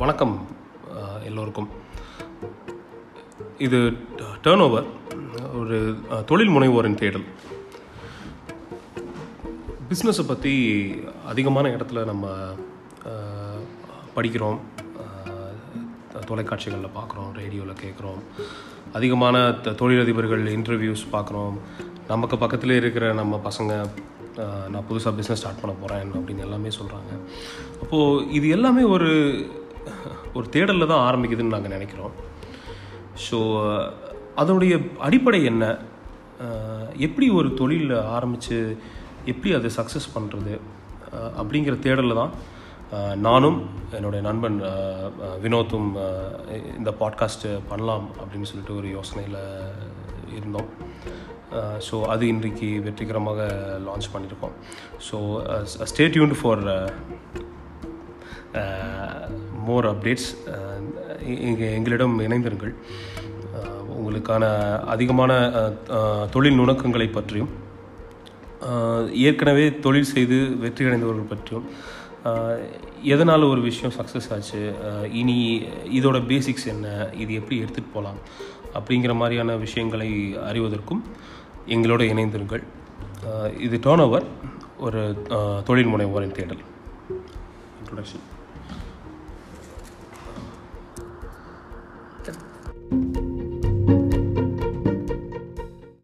வணக்கம் எல்லோருக்கும். இது டேர்ன் ஓவர் ஒரு தொழில் முனைவோரின் தேடல். பிஸ்னஸை பற்றி அதிகமான இடத்துல நம்ம படிக்கிறோம். தொலைக்காட்சிகளில் பார்க்குறோம் ரேடியோவில் கேட்குறோம் அதிகமான த- தொழிலதிபர்கள் இன்டர்வியூஸ் பார்க்குறோம் நமக்கு பக்கத்தில் இருக்கிற நம்ம பசங்க நான் புதுசாக பிஸ்னஸ் ஸ்டார்ட் பண்ண போகிறேன் அப்படின்னு எல்லாமே சொல்கிறாங்க அப்போது இது எல்லாமே ஒரு ஒரு தேடலில் தான் ஆரம்பிக்குதுன்னு நாங்கள் நினைக்கிறோம். ஸோ அதனுடைய அடிப்படை என்ன? எப்படி ஒரு தொழில் ஆரம்பித்து எப்படி அதை சக்ஸஸ் பண்ணுறது அப்படிங்கிற தேடலில் தான் நானும் என்னுடைய நண்பன் வினோத்தும் இந்த பாட்காஸ்ட்டு பண்ணலாம் அப்படின்னு சொல்லிட்டு ஒரு யோசனையில் இருந்தோம். ஸோ அது இன்றைக்கு வெற்றிகரமாக லான்ச் பண்ணியிருக்கோம். So stay for more updates இங்கே எங்களிடம் இணைந்திருங்கள். Uh, உங்களுக்கான அதிகமான uh, uh, தொழில் நுணுக்கங்களை பற்றியும் ஏற்கனவே தொழில் செய்து வெற்றி அடைந்தவர்கள் பற்றியும் எதனால் ஒரு விஷயம் சக்ஸஸ் ஆச்சு இனி இதோட பேசிக்ஸ் என்ன இது எப்படி எடுத்துகிட்டு போகலாம் அப்படிங்கிற மாதிரியான விஷயங்களை அறிவதற்கும் எங்களோட இணைந்திருங்கள். இது டேர்ன் ஓவர் ஒரு தொழில் முனைவோரின் தேடல். இன்ட்ரொடக்ஷன்